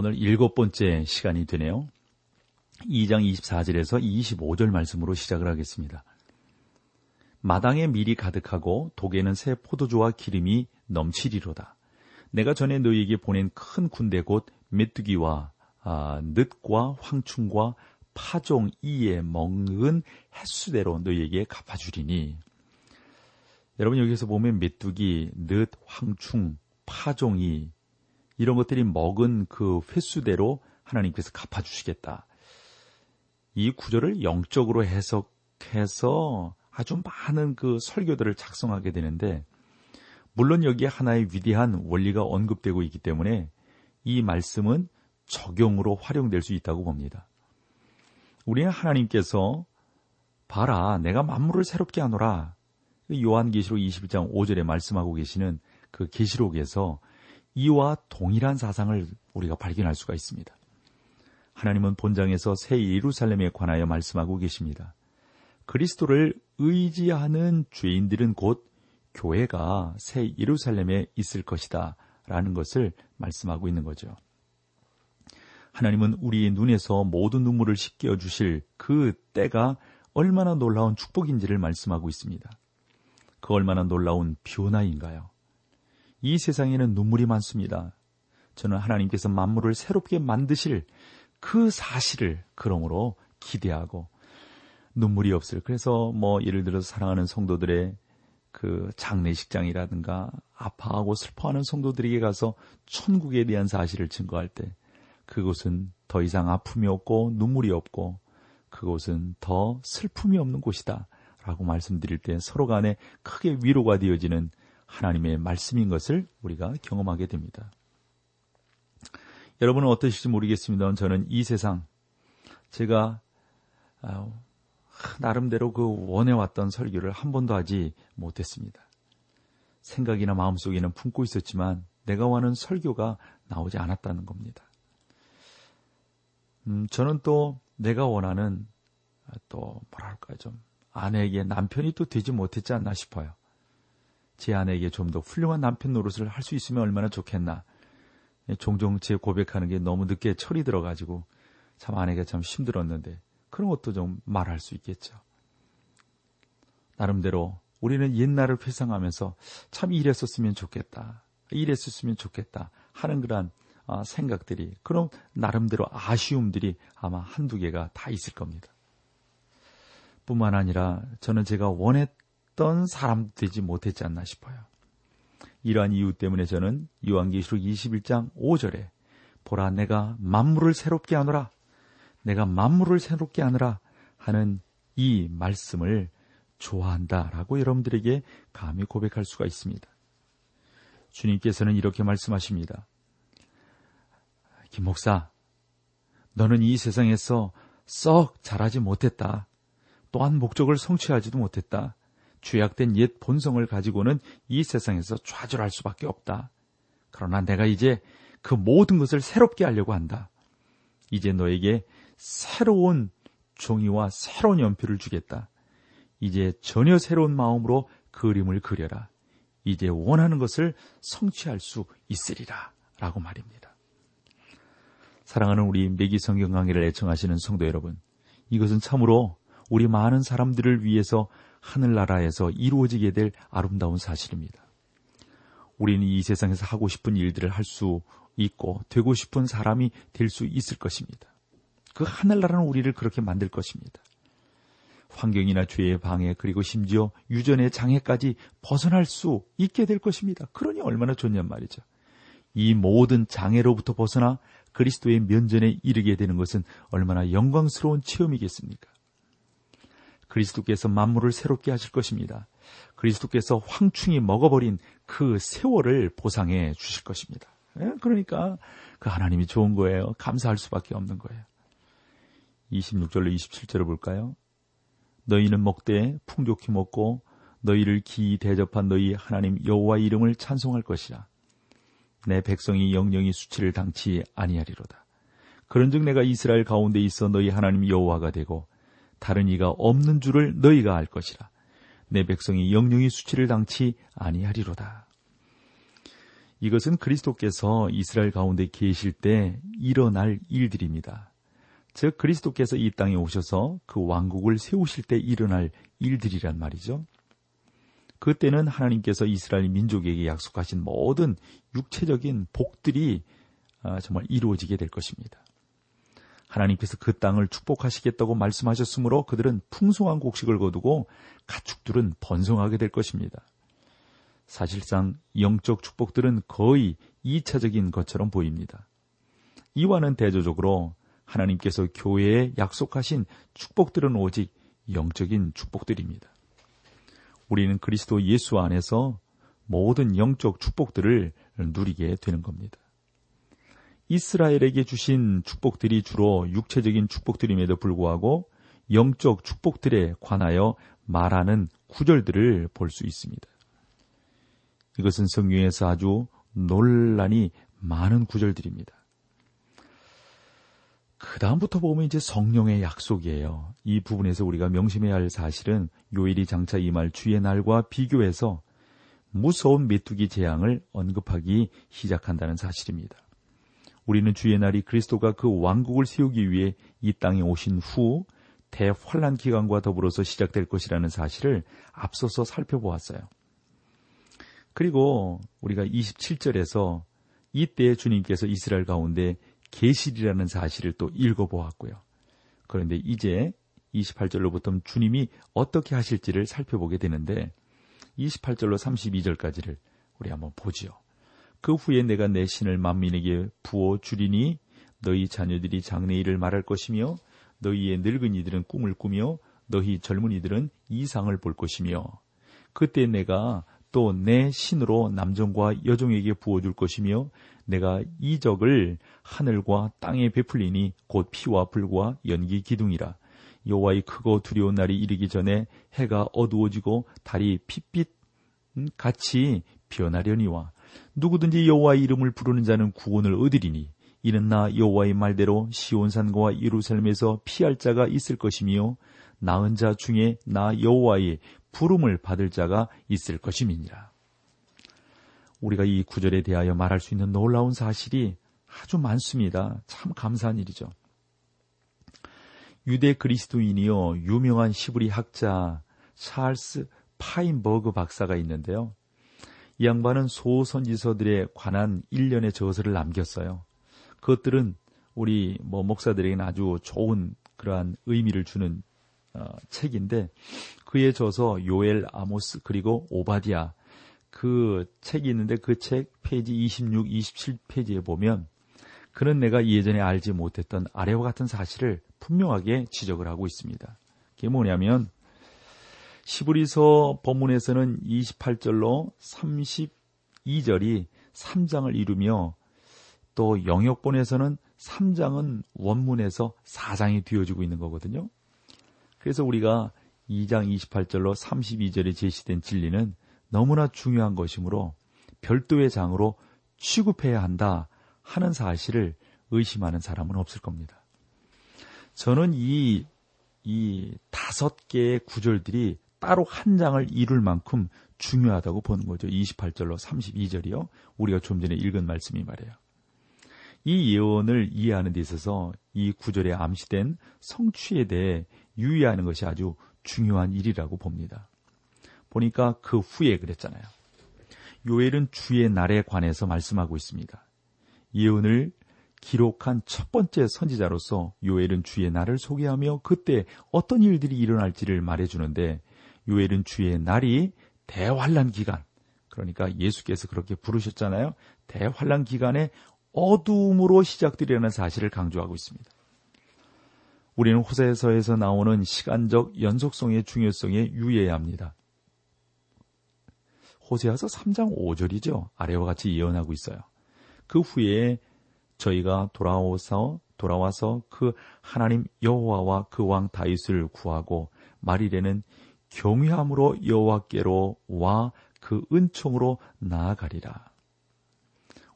오늘 일곱 번째 시간이 되네요. 2장 24절에서 25절 말씀으로 시작을 하겠습니다. 마당에 밀이 가득하고 독에는 새 포도주와 기름이 넘치리로다. 내가 전에 너희에게 보낸 큰 군대 곧 메뚜기와 아, 늑과 황충과 파종 이에 먹은 횟수대로 너희에게 갚아주리니. 여러분 여기서 보면 메뚜기, 늑, 황충, 파종이 이런 것들이 먹은 그 횟수대로 하나님께서 갚아주시겠다. 이 구절을 영적으로 해석해서 아주 많은 그 설교들을 작성하게 되는데, 물론 여기에 하나의 위대한 원리가 언급되고 있기 때문에 이 말씀은 적용으로 활용될 수 있다고 봅니다. 우리는 하나님께서 봐라, 내가 만물을 새롭게 하노라. 요한계시록 21장 5절에 말씀하고 계시는 그 계시록에서 이와 동일한 사상을 우리가 발견할 수가 있습니다. 하나님은 본장에서 새 예루살렘에 관하여 말씀하고 계십니다. 그리스도를 의지하는 죄인들은 곧 교회가 새 예루살렘에 있을 것이다. 라는 것을 말씀하고 있는 거죠. 하나님은 우리의 눈에서 모든 눈물을 씻겨 주실 그 때가 얼마나 놀라운 축복인지를 말씀하고 있습니다. 그 얼마나 놀라운 변화인가요? 이 세상에는 눈물이 많습니다. 저는 하나님께서 만물을 새롭게 만드실 그 사실을 그러므로 기대하고 눈물이 없을. 그래서 뭐 예를 들어서 사랑하는 성도들의 그 장례식장이라든가 아파하고 슬퍼하는 성도들에게 가서 천국에 대한 사실을 증거할 때 그곳은 더 이상 아픔이 없고 눈물이 없고 그곳은 더 슬픔이 없는 곳이다. 라고 말씀드릴 때 서로 간에 크게 위로가 되어지는 하나님의 말씀인 것을 우리가 경험하게 됩니다. 여러분은 어떠실지 모르겠습니다. 저는 이 세상 제가 아, 나름대로 그 원해왔던 설교를 한 번도 하지 못했습니다. 생각이나 마음속에는 품고 있었지만 내가 원하는 설교가 나오지 않았다는 겁니다. 음, 저는 또 내가 원하는 또 뭐랄까 좀 아내에게 남편이 또 되지 못했지 않나 싶어요. 제 아내에게 좀 더 훌륭한 남편 노릇을 할 수 있으면 얼마나 좋겠나. 종종 제 고백하는 게 너무 늦게 철이 들어가지고 참 아내가 참 힘들었는데 그런 것도 좀 말할 수 있겠죠. 나름대로 우리는 옛날을 회상하면서 참 이랬었으면 좋겠다. 이랬었으면 좋겠다. 하는 그런 아, 생각들이 그런 나름대로 아쉬움들이 아마 한두 개가 다 있을 겁니다. 뿐만 아니라 저는 제가 원했 던 사람 되지 못했지 않나 싶어요. 이러한 이유 때문에 저는 요한계시록 21장 5절에 보라 내가 만물을 새롭게 하노라 내가 만물을 새롭게 하느라 하는 이 말씀을 좋아한다라고 여러분들에게 감히 고백할 수가 있습니다. 주님께서는 이렇게 말씀하십니다. 김 목사, 너는 이 세상에서 썩 잘하지 못했다. 또한 목적을 성취하지도 못했다. 죄악된 옛 본성을 가지고는 이 세상에서 좌절할 수밖에 없다. 그러나 내가 이제 그 모든 것을 새롭게 하려고 한다. 이제 너에게 새로운 종이와 새로운 연필을 주겠다. 이제 전혀 새로운 마음으로 그림을 그려라. 이제 원하는 것을 성취할 수 있으리라. 라고 말입니다. 사랑하는 우리 매기 성경 강의를 애청하시는 성도 여러분, 이것은 참으로 우리 많은 사람들을 위해서 하늘나라에서 이루어지게 될 아름다운 사실입니다. 우리는 이 세상에서 하고 싶은 일들을 할 수 있고 되고 싶은 사람이 될 수 있을 것입니다. 그 하늘나라는 우리를 그렇게 만들 것입니다. 환경이나 죄의 방해 그리고 심지어 유전의 장애까지 벗어날 수 있게 될 것입니다. 그러니 얼마나 좋냔 말이죠. 이 모든 장애로부터 벗어나 그리스도의 면전에 이르게 되는 것은 얼마나 영광스러운 체험이겠습니까? 그리스도께서 만물을 새롭게 하실 것입니다. 그리스도께서 황충이 먹어버린 그 세월을 보상해 주실 것입니다. 예, 그러니까 그 하나님이 좋은 거예요. 감사할 수밖에 없는 거예요. 26절로 27절을 볼까요? 너희는 먹되 풍족히 먹고 너희를 기이 대접한 너희 하나님 여호와 이름을 찬송할 것이라. 내 백성이 영영이 수치를 당치 아니하리로다. 그런즉 내가 이스라엘 가운데 있어 너희 하나님 여호와가 되고 다른 이가 없는 줄을 너희가 알 것이라. 내 백성이 영영이 수치를 당치 아니하리로다. 이것은 그리스도께서 이스라엘 가운데 계실 때 일어날 일들입니다. 즉 그리스도께서 이 땅에 오셔서 그 왕국을 세우실 때 일어날 일들이란 말이죠. 그때는 하나님께서 이스라엘 민족에게 약속하신 모든 육체적인 복들이 아, 정말 이루어지게 될 것입니다. 하나님께서 그 땅을 축복하시겠다고 말씀하셨으므로 그들은 풍성한 곡식을 거두고 가축들은 번성하게 될 것입니다. 사실상 영적 축복들은 거의 2차적인 것처럼 보입니다. 이와는 대조적으로 하나님께서 교회에 약속하신 축복들은 오직 영적인 축복들입니다. 우리는 그리스도 예수 안에서 모든 영적 축복들을 누리게 되는 겁니다. 이스라엘에게 주신 축복들이 주로 육체적인 축복들임에도 불구하고 영적 축복들에 관하여 말하는 구절들을 볼 수 있습니다. 이것은 성경에서 아주 논란이 많은 구절들입니다. 그 다음부터 보면 이제 성령의 약속이에요. 이 부분에서 우리가 명심해야 할 사실은 요일이 장차 임할 주의 날과 비교해서 무서운 메뚜기 재앙을 언급하기 시작한다는 사실입니다. 우리는 주의 날이 그리스도가 그 왕국을 세우기 위해 이 땅에 오신 후 대환란 기간과 더불어서 시작될 것이라는 사실을 앞서서 살펴보았어요. 그리고 우리가 27절에서 이때 주님께서 이스라엘 가운데 계실이라는 사실을 또 읽어보았고요. 그런데 이제 28절로부터 주님이 어떻게 하실지를 살펴보게 되는데 28절로 32절까지를 우리 한번 보지요. 그 후에 내가 내 신을 만민에게 부어 주리니 너희 자녀들이 장래일을 말할 것이며 너희의 늙은이들은 꿈을 꾸며 너희 젊은이들은 이상을 볼 것이며 그때 내가 또 내 신으로 남종과 여종에게 부어줄 것이며 내가 이적을 하늘과 땅에 베풀리니 곧 피와 불과 연기 기둥이라. 여호와의 크고 두려운 날이 이르기 전에 해가 어두워지고 달이 핏빛 같이 변하려니와 누구든지 여호와의 이름을 부르는 자는 구원을 얻으리니 이는 나 여호와의 말대로 시온산과 예루살렘에서 피할 자가 있을 것이며 나은 자 중에 나 여호와의 부름을 받을 자가 있을 것임이니라. 우리가 이 구절에 대하여 말할 수 있는 놀라운 사실이 아주 많습니다. 참 감사한 일이죠. 유대 그리스도인이요 유명한 시브리 학자 찰스 파인버그 박사가 있는데요. 이 양반은 소선지서들에 관한 일련의 저서를 남겼어요. 그것들은 우리 뭐 목사들에게는 아주 좋은 그러한 의미를 주는 어, 책인데 그의 저서 요엘 아모스 그리고 오바디아 그 책이 있는데 그 책 페이지 26, 27페이지에 보면 그는 내가 예전에 알지 못했던 아래와 같은 사실을 분명하게 지적을 하고 있습니다. 그게 뭐냐면 시브리서 본문에서는 28절로 32절이 3장을 이루며 또 영역본에서는 3장은 원문에서 4장이 되어지고 있는 거거든요. 그래서 우리가 2장 28절로 32절에 제시된 진리는 너무나 중요한 것이므로 별도의 장으로 취급해야 한다 하는 사실을 의심하는 사람은 없을 겁니다. 저는 이, 이 다섯 개의 구절들이 따로 한 장을 이룰 만큼 중요하다고 보는 거죠. 28절로 32절이요. 우리가 좀 전에 읽은 말씀이 말이에요. 이 예언을 이해하는 데 있어서 이 구절에 암시된 성취에 대해 유의하는 것이 아주 중요한 일이라고 봅니다. 보니까 그 후에 그랬잖아요. 요엘은 주의 날에 관해서 말씀하고 있습니다. 예언을 기록한 첫 번째 선지자로서 요엘은 주의 날을 소개하며 그때 어떤 일들이 일어날지를 말해주는데 요엘은 주의 날이 대환란 기간 그러니까 예수께서 그렇게 부르셨잖아요. 대환란 기간에 어둠으로 시작되리라는 사실을 강조하고 있습니다. 우리는 호세서에서 나오는 시간적 연속성의 중요성에 유의해야 합니다. 호세아서 3장 5절이죠. 아래와 같이 예언하고 있어요. 그 후에 저희가 돌아와서 돌아와서 그 하나님 여호와와 그 왕 다윗을 구하고 말일에는 경외함으로 여호와께로 와 그 은총으로 나아가리라.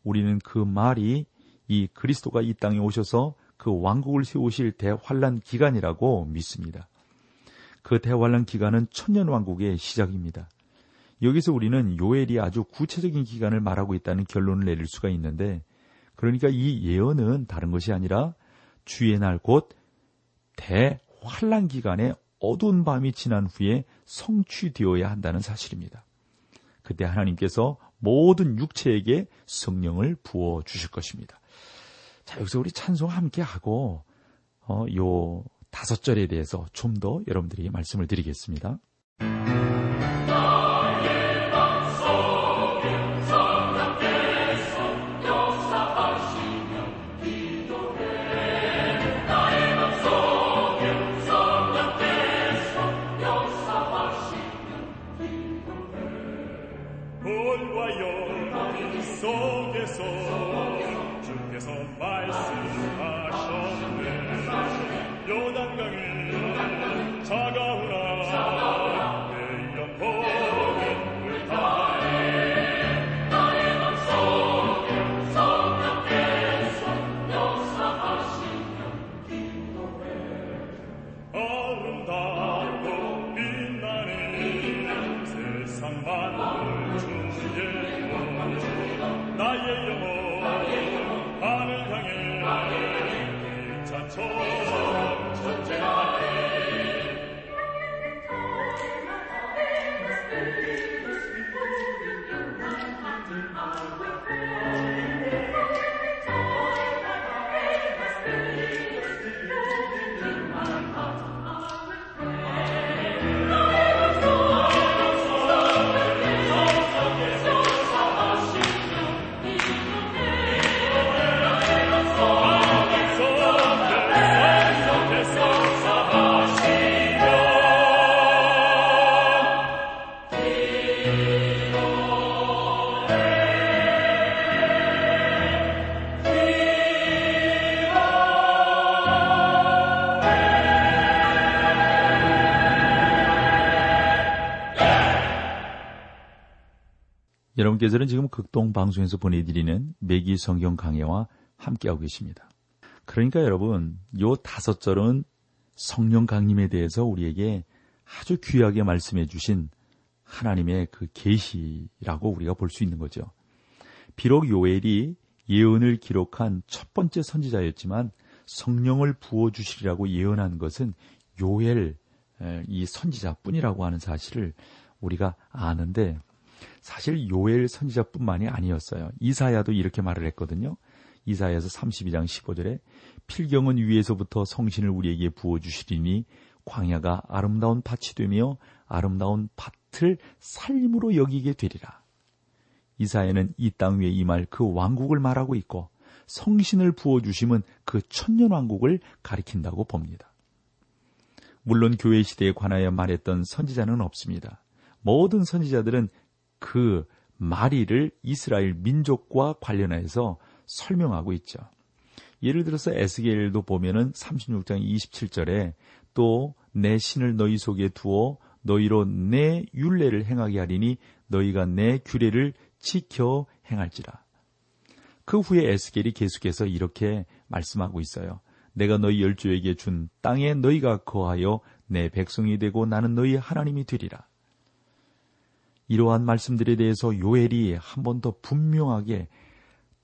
우리는 그 말이 이 그리스도가 이 땅에 오셔서 그 왕국을 세우실 대환란 기간이라고 믿습니다. 그 대환란 기간은 천년 왕국의 시작입니다. 여기서 우리는 요엘이 아주 구체적인 기간을 말하고 있다는 결론을 내릴 수가 있는데 그러니까 이 예언은 다른 것이 아니라 주의 날 곧 대환란 기간에 어두운 밤이 지난 후에 성취되어야 한다는 사실입니다. 그때 하나님께서 모든 육체에게 성령을 부어 주실 것입니다. 자, 여기서 우리 찬송 함께 하고 어, 요 다섯 절에 대해서 좀 더 여러분들에게 말씀을 드리겠습니다. 여러분께서는 지금 극동 방송에서 보내드리는 매기 성경 강해와 함께하고 계십니다. 그러니까 여러분, 요 다섯 절은 성령 강림에 대해서 우리에게 아주 귀하게 말씀해 주신 하나님의 그 계시라고 우리가 볼 수 있는 거죠. 비록 요엘이 예언을 기록한 첫 번째 선지자였지만 성령을 부어 주시리라고 예언한 것은 요엘 이 선지자뿐이라고 하는 사실을 우리가 아는데 사실 요엘 선지자뿐만이 아니었어요. 이사야도 이렇게 말을 했거든요. 이사야서 32장 15절에 필경은 위에서부터 성신을 우리에게 부어 주시리니 광야가 아름다운 밭이 되며 아름다운 밭을 살림으로 여기게 되리라. 이사야는 이 땅 위에 임할 그 왕국을 말하고 있고 성신을 부어 주심은 그 천년 왕국을 가리킨다고 봅니다. 물론 교회 시대에 관하여 말했던 선지자는 없습니다. 모든 선지자들은 그 마리를 이스라엘 민족과 관련해서 설명하고 있죠. 예를 들어서 에스겔도 보면은 36장 27절에 또 내 신을 너희 속에 두어 너희로 내 율례를 행하게 하리니 너희가 내 규례를 지켜 행할지라. 그 후에 에스겔이 계속해서 이렇게 말씀하고 있어요. 내가 너희 열조에게 준 땅에 너희가 거하여 내 백성이 되고 나는 너희 하나님이 되리라. 이러한 말씀들에 대해서 요엘이 한 번 더 분명하게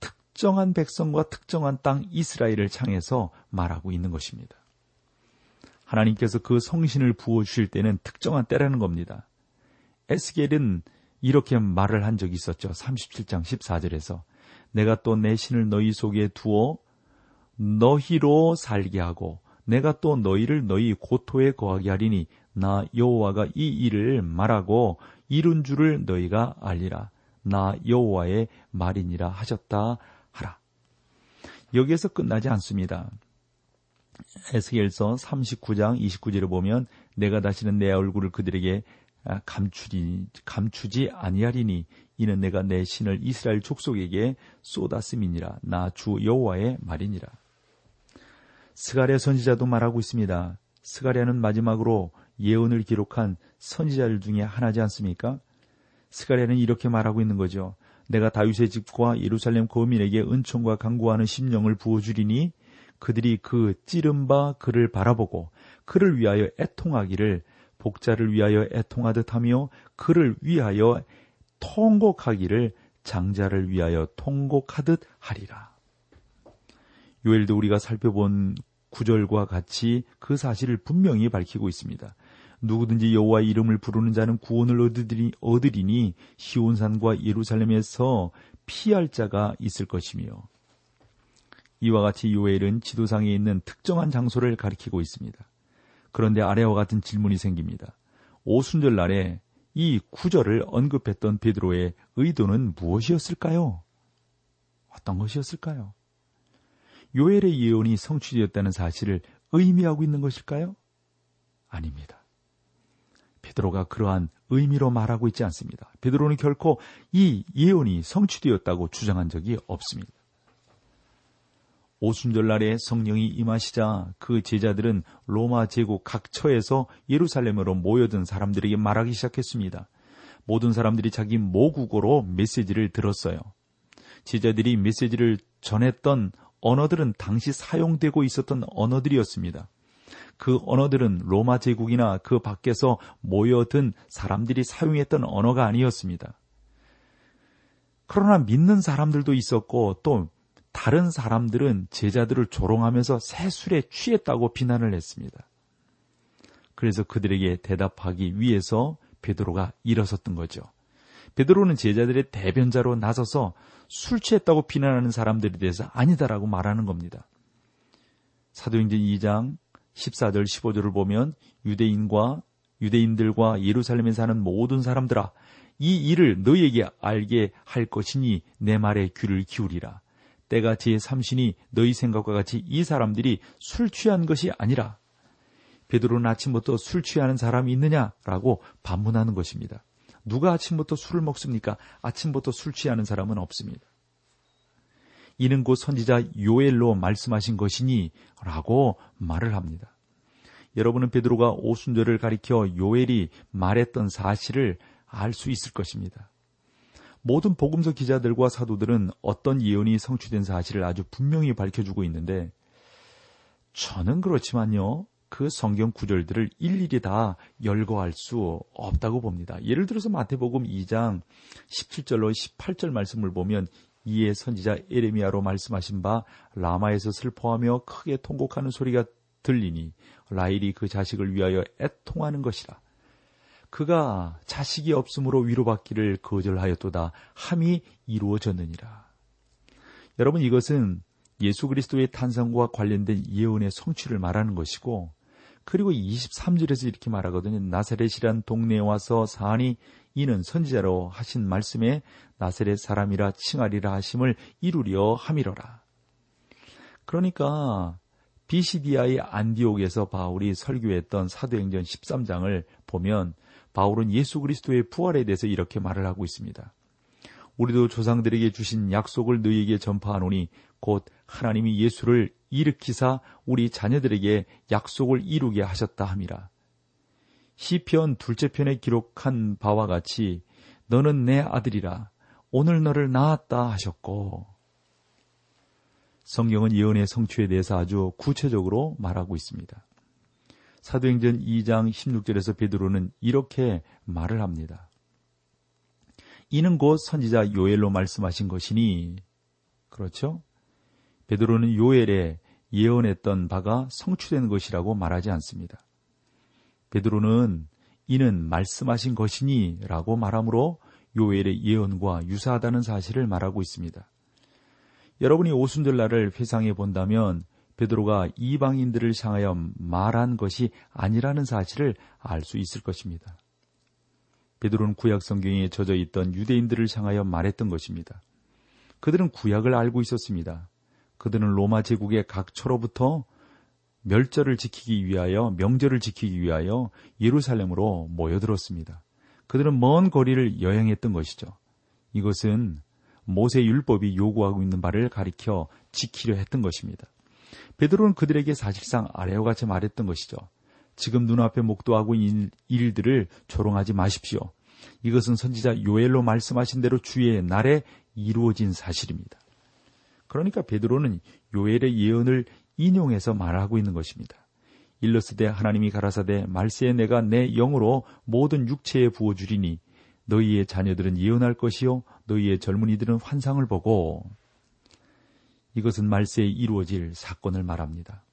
특정한 백성과 특정한 땅 이스라엘을 향해서 말하고 있는 것입니다. 하나님께서 그 성신을 부어 주실 때는 특정한 때라는 겁니다. 에스겔은 이렇게 말을 한 적이 있었죠. 37장 14절에서 내가 또 내 신을 너희 속에 두어 너희로 살게 하고 내가 또 너희를 너희 고토에 거하게 하리니 나 여호와가 이 일을 말하고 이룬 줄을 너희가 알리라. 나 여호와의 말이니라 하셨다 하라. 여기에서 끝나지 않습니다. 에스겔서 39장 29절에 보면 내가 다시는 내 얼굴을 그들에게 아, 감추리 감추지 아니하리니 이는 내가 내 신을 이스라엘 족속에게 쏟았음이니라 나 주 여호와의 말이니라. 스가랴 선지자도 말하고 있습니다. 스가랴는 마지막으로 예언을 기록한 선지자들 중에 하나지 않습니까? 스가랴는 이렇게 말하고 있는 거죠. 내가 다윗의 집과 예루살렘 거민에게 은총과 강구하는 심령을 부어주리니 그들이 그 찌른 바 그를 바라보고 그를 위하여 애통하기를 복자를 위하여 애통하듯 하며 그를 위하여 통곡하기를 장자를 위하여 통곡하듯 하리라. 요엘도 우리가 살펴본 구절과 같이 그 사실을 분명히 밝히고 있습니다. 누구든지 여호와의 이름을 부르는 자는 구원을 얻으리니, 얻으리니 시온산과 예루살렘에서 피할 자가 있을 것이며 이와 같이 요엘은 지도상에 있는 특정한 장소를 가리키고 있습니다. 그런데 아래와 같은 질문이 생깁니다. 오순절 날에 이 구절을 언급했던 베드로의 의도는 무엇이었을까요? 어떤 것이었을까요? 요엘의 예언이 성취되었다는 사실을 의미하고 있는 것일까요? 아닙니다. 베드로가 그러한 의미로 말하고 있지 않습니다. 베드로는 결코 이 예언이 성취되었다고 주장한 적이 없습니다. 오순절날에 성령이 임하시자 그 제자들은 로마 제국 각 처에서 예루살렘으로 모여든 사람들에게 말하기 시작했습니다. 모든 사람들이 자기 모국어로 메시지를 들었어요. 제자들이 메시지를 전했던 언어들은 당시 사용되고 있었던 언어들이었습니다. 그 언어들은 로마 제국이나 그 밖에서 모여든 사람들이 사용했던 언어가 아니었습니다. 그러나 믿는 사람들도 있었고 또 다른 사람들은 제자들을 조롱하면서 새술에 취했다고 비난을 했습니다. 그래서 그들에게 대답하기 위해서 베드로가 일어섰던 거죠. 베드로는 제자들의 대변자로 나서서 술 취했다고 비난하는 사람들에 대해서 아니다라고 말하는 겁니다. 사도행전 2장 14절 15절을 보면 유대인과 유대인들과 예루살렘에 사는 모든 사람들아 이 일을 너희에게 알게 할 것이니 내 말에 귀를 기울이라. 때가 제3신이 너희 생각과 같이 이 사람들이 술 취한 것이 아니라 베드로는 아침부터 술 취하는 사람이 있느냐라고 반문하는 것입니다. 누가 아침부터 술을 먹습니까? 아침부터 술 취하는 사람은 없습니다. 이는 곧 선지자 요엘로 말씀하신 것이니 라고 말을 합니다. 여러분은 베드로가 오순절을 가리켜 요엘이 말했던 사실을 알 수 있을 것입니다. 모든 복음서 기자들과 사도들은 어떤 예언이 성취된 사실을 아주 분명히 밝혀주고 있는데 저는 그렇지만요. 그 성경 구절들을 일일이 다 열거할 수 없다고 봅니다. 예를 들어서 마태복음 2장 17절로 18절 말씀을 보면 이에 선지자 에레미야로 말씀하신 바 라마에서 슬퍼하며 크게 통곡하는 소리가 들리니 라일이 그 자식을 위하여 애통하는 것이라. 그가 자식이 없으므로 위로받기를 거절하였도다 함이 이루어졌느니라. 여러분 이것은 예수 그리스도의 탄생과 관련된 예언의 성취를 말하는 것이고 그리고 23절에서 이렇게 말하거든요. 나사렛이란 동네에 와서 사니 이는 선지자로 하신 말씀에 나사렛 사람이라 칭하리라 하심을 이루려 함이로라. 그러니까 비시디아의 안디옥에서 바울이 설교했던 사도행전 13장을 보면 바울은 예수 그리스도의 부활에 대해서 이렇게 말을 하고 있습니다. 우리도 조상들에게 주신 약속을 너희에게 전파하노니 곧 하나님이 예수를 일으키사 우리 자녀들에게 약속을 이루게 하셨다 함이라. 시편 둘째 편에 기록한 바와 같이 너는 내 아들이라 오늘 너를 낳았다 하셨고 성경은 예언의 성취에 대해서 아주 구체적으로 말하고 있습니다. 사도행전 2장 16절에서 베드로는 이렇게 말을 합니다. 이는 곧 선지자 요엘로 말씀하신 것이니 그렇죠? 베드로는 요엘에 예언했던 바가 성취된 것이라고 말하지 않습니다. 베드로는 이는 말씀하신 것이니 라고 말하므로 요엘의 예언과 유사하다는 사실을 말하고 있습니다. 여러분이 오순절날을 회상해 본다면 베드로가 이방인들을 향하여 말한 것이 아니라는 사실을 알 수 있을 것입니다. 베드로는 구약 성경에 젖어 있던 유대인들을 향하여 말했던 것입니다. 그들은 구약을 알고 있었습니다. 그들은 로마 제국의 각처로부터 멸절을 지키기 위하여 명절을 지키기 위하여 예루살렘으로 모여들었습니다. 그들은 먼 거리를 여행했던 것이죠. 이것은 모세 율법이 요구하고 있는 바를 가리켜 지키려 했던 것입니다. 베드로는 그들에게 사실상 아래와 같이 말했던 것이죠. 지금 눈앞에 목도하고 있는 일들을 조롱하지 마십시오. 이것은 선지자 요엘로 말씀하신 대로 주의 날에 이루어진 사실입니다. 그러니까 베드로는 요엘의 예언을 인용해서 말하고 있는 것입니다. 일러스되 하나님이 가라사대 말세에 내가 내 영으로 모든 육체에 부어주리니 너희의 자녀들은 예언할 것이요 너희의 젊은이들은 환상을 보고 이것은 말세에 이루어질 사건을 말합니다.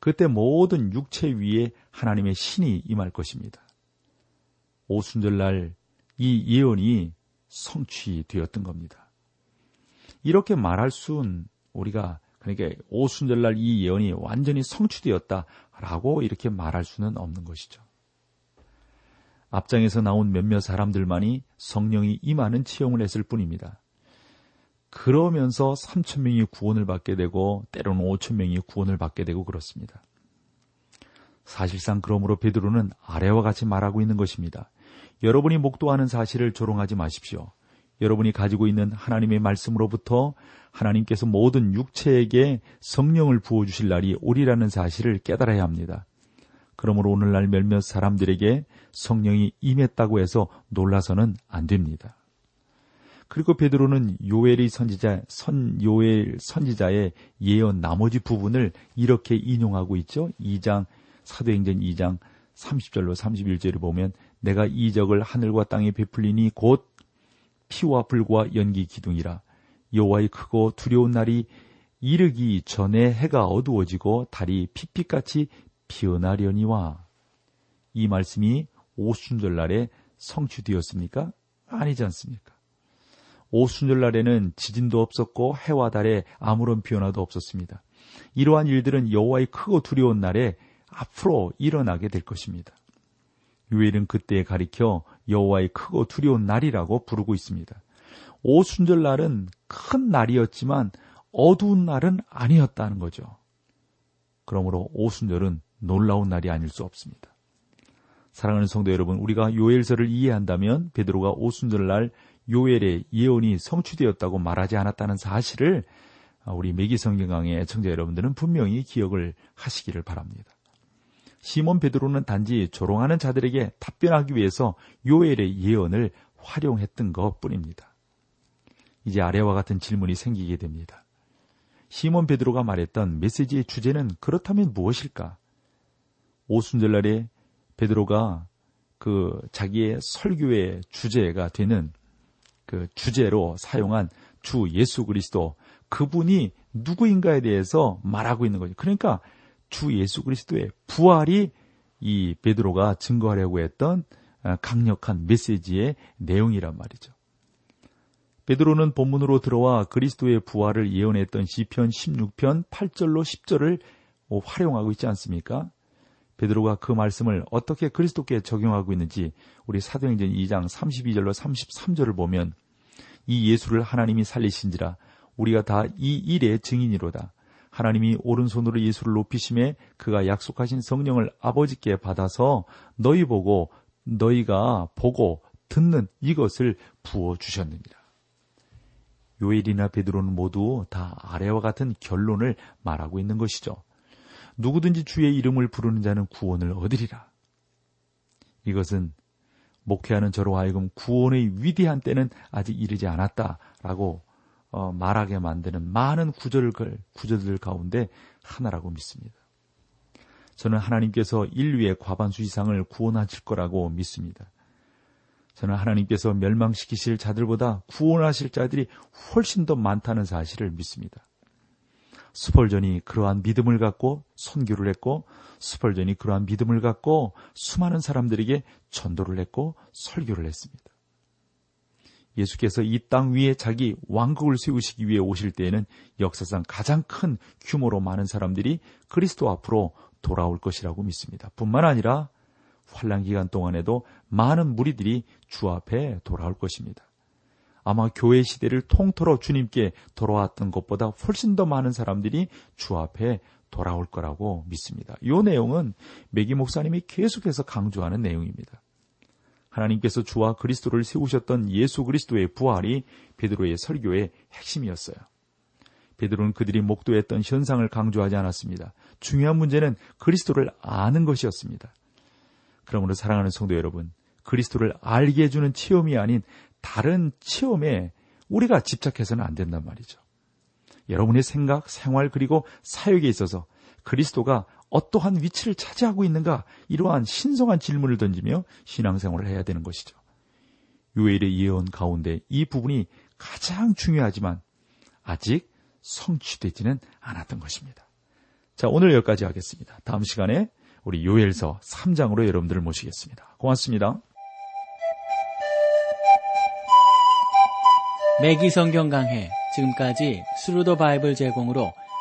그때 모든 육체 위에 하나님의 신이 임할 것입니다. 오순절날 이 예언이 성취되었던 겁니다. 이렇게 말할 수는 우리가 그러니까 오순절날 이 예언이 완전히 성취되었다라고 이렇게 말할 수는 없는 것이죠. 앞장에서 나온 몇몇 사람들만이 성령이 임하는 체험을 했을 뿐입니다. 그러면서 3천 명이 구원을 받게 되고 때로는 5천 명이 구원을 받게 되고 그렇습니다. 사실상 그러므로 베드로는 아래와 같이 말하고 있는 것입니다. 여러분이 목도하는 사실을 조롱하지 마십시오. 여러분이 가지고 있는 하나님의 말씀으로부터 하나님께서 모든 육체에게 성령을 부어주실 날이 오리라는 사실을 깨달아야 합니다. 그러므로 오늘날 몇몇 사람들에게 성령이 임했다고 해서 놀라서는 안 됩니다. 그리고 베드로는 요엘의 선지자 선 요엘 선지자의 예언 나머지 부분을 이렇게 인용하고 있죠. 2장 사도행전 2장 30절로 31절을 보면 내가 이적을 하늘과 땅에 베풀리니 곧 피와 불과 연기 기둥이라 여호와의 크고 두려운 날이 이르기 전에 해가 어두워지고 달이 핏빛같이 피어나려니와 이 말씀이 오순절날에 성취되었습니까? 아니지 않습니까? 오순절날에는 지진도 없었고 해와 달에 아무런 변화도 없었습니다. 이러한 일들은 여호와의 크고 두려운 날에 앞으로 일어나게 될 것입니다. 유일은 그때에 가리켜 여호와의 크고 두려운 날이라고 부르고 있습니다. 오순절 날은 큰 날이었지만 어두운 날은 아니었다는 거죠. 그러므로 오순절은 놀라운 날이 아닐 수 없습니다. 사랑하는 성도 여러분, 우리가 요엘서를 이해한다면 베드로가 오순절 날 요엘의 예언이 성취되었다고 말하지 않았다는 사실을 우리 매기성경강의 청자 여러분들은 분명히 기억을 하시기를 바랍니다. 시몬 베드로는 단지 조롱하는 자들에게 답변하기 위해서 요엘의 예언을 활용했던 것 뿐입니다. 이제 아래와 같은 질문이 생기게 됩니다. 시몬 베드로가 말했던 메시지의 주제는 그렇다면 무엇일까? 오순절날에 베드로가 그 자기의 설교의 주제가 되는 그 주제로 사용한 주 예수 그리스도 그분이 누구인가에 대해서 말하고 있는 거죠. 그러니까 주 예수 그리스도의 부활이 이 베드로가 증거하려고 했던 아, 강력한 메시지의 내용이란 말이죠. 베드로는 본문으로 들어와 그리스도의 부활을 예언했던 시편 16편 8절로 10절을 활용하고 있지 않습니까? 베드로가 그 말씀을 어떻게 그리스도께 적용하고 있는지 우리 사도행전 2장 32절로 33절을 보면 이 예수를 하나님이 살리신지라 우리가 다 이 일의 증인이로다. 하나님이 오른손으로 예수를 높이심에 그가 약속하신 성령을 아버지께 받아서 너희 보고 너희가 보고 듣는 이것을 부어 주셨느니라. 요엘이나 베드로는 모두 다 아래와 같은 결론을 말하고 있는 것이죠. 누구든지 주의 이름을 부르는 자는 구원을 얻으리라. 이것은 목회하는 저로 하여금 구원의 위대한 때는 아직 이르지 않았다라고 어, 말하게 만드는 많은 구절, 구절들 가운데 하나라고 믿습니다. 저는 하나님께서 인류의 과반수 이상을 구원하실 거라고 믿습니다. 저는 하나님께서 멸망시키실 자들보다 구원하실 자들이 훨씬 더 많다는 사실을 믿습니다. 스펄전이 그러한 믿음을 갖고 선교를 했고 스펄전이 그러한 믿음을 갖고 수많은 사람들에게 전도를 했고 설교를 했습니다. 예수께서 이 땅 위에 자기 왕국을 세우시기 위해 오실 때에는 역사상 가장 큰 규모로 많은 사람들이 그리스도 앞으로 돌아올 것이라고 믿습니다. 뿐만 아니라 환란 기간 동안에도 많은 무리들이 주 앞에 돌아올 것입니다. 아마 교회 시대를 통틀어 주님께 돌아왔던 것보다 훨씬 더 많은 사람들이 주 앞에 돌아올 거라고 믿습니다. 이 내용은 메기 목사님이 계속해서 강조하는 내용입니다. 하나님께서 주와 그리스도를 세우셨던 예수 그리스도의 부활이 베드로의 설교의 핵심이었어요. 베드로는 그들이 목도했던 현상을 강조하지 않았습니다. 중요한 문제는 그리스도를 아는 것이었습니다. 그러므로 사랑하는 성도 여러분, 그리스도를 알게 해주는 체험이 아닌 다른 체험에 우리가 집착해서는 안 된단 말이죠. 여러분의 생각, 생활 그리고 사역에 있어서 그리스도가 어떠한 위치를 차지하고 있는가 이러한 신성한 질문을 던지며 신앙생활을 해야 되는 것이죠. 요엘의 예언 가운데 이 부분이 가장 중요하지만 아직 성취되지는 않았던 것입니다. 자, 오늘 여기까지 하겠습니다. 다음 시간에 우리 요엘서 3장으로 여러분들을 모시겠습니다. 고맙습니다. 매기 성경 강해 지금까지 스루더 바이블 제공으로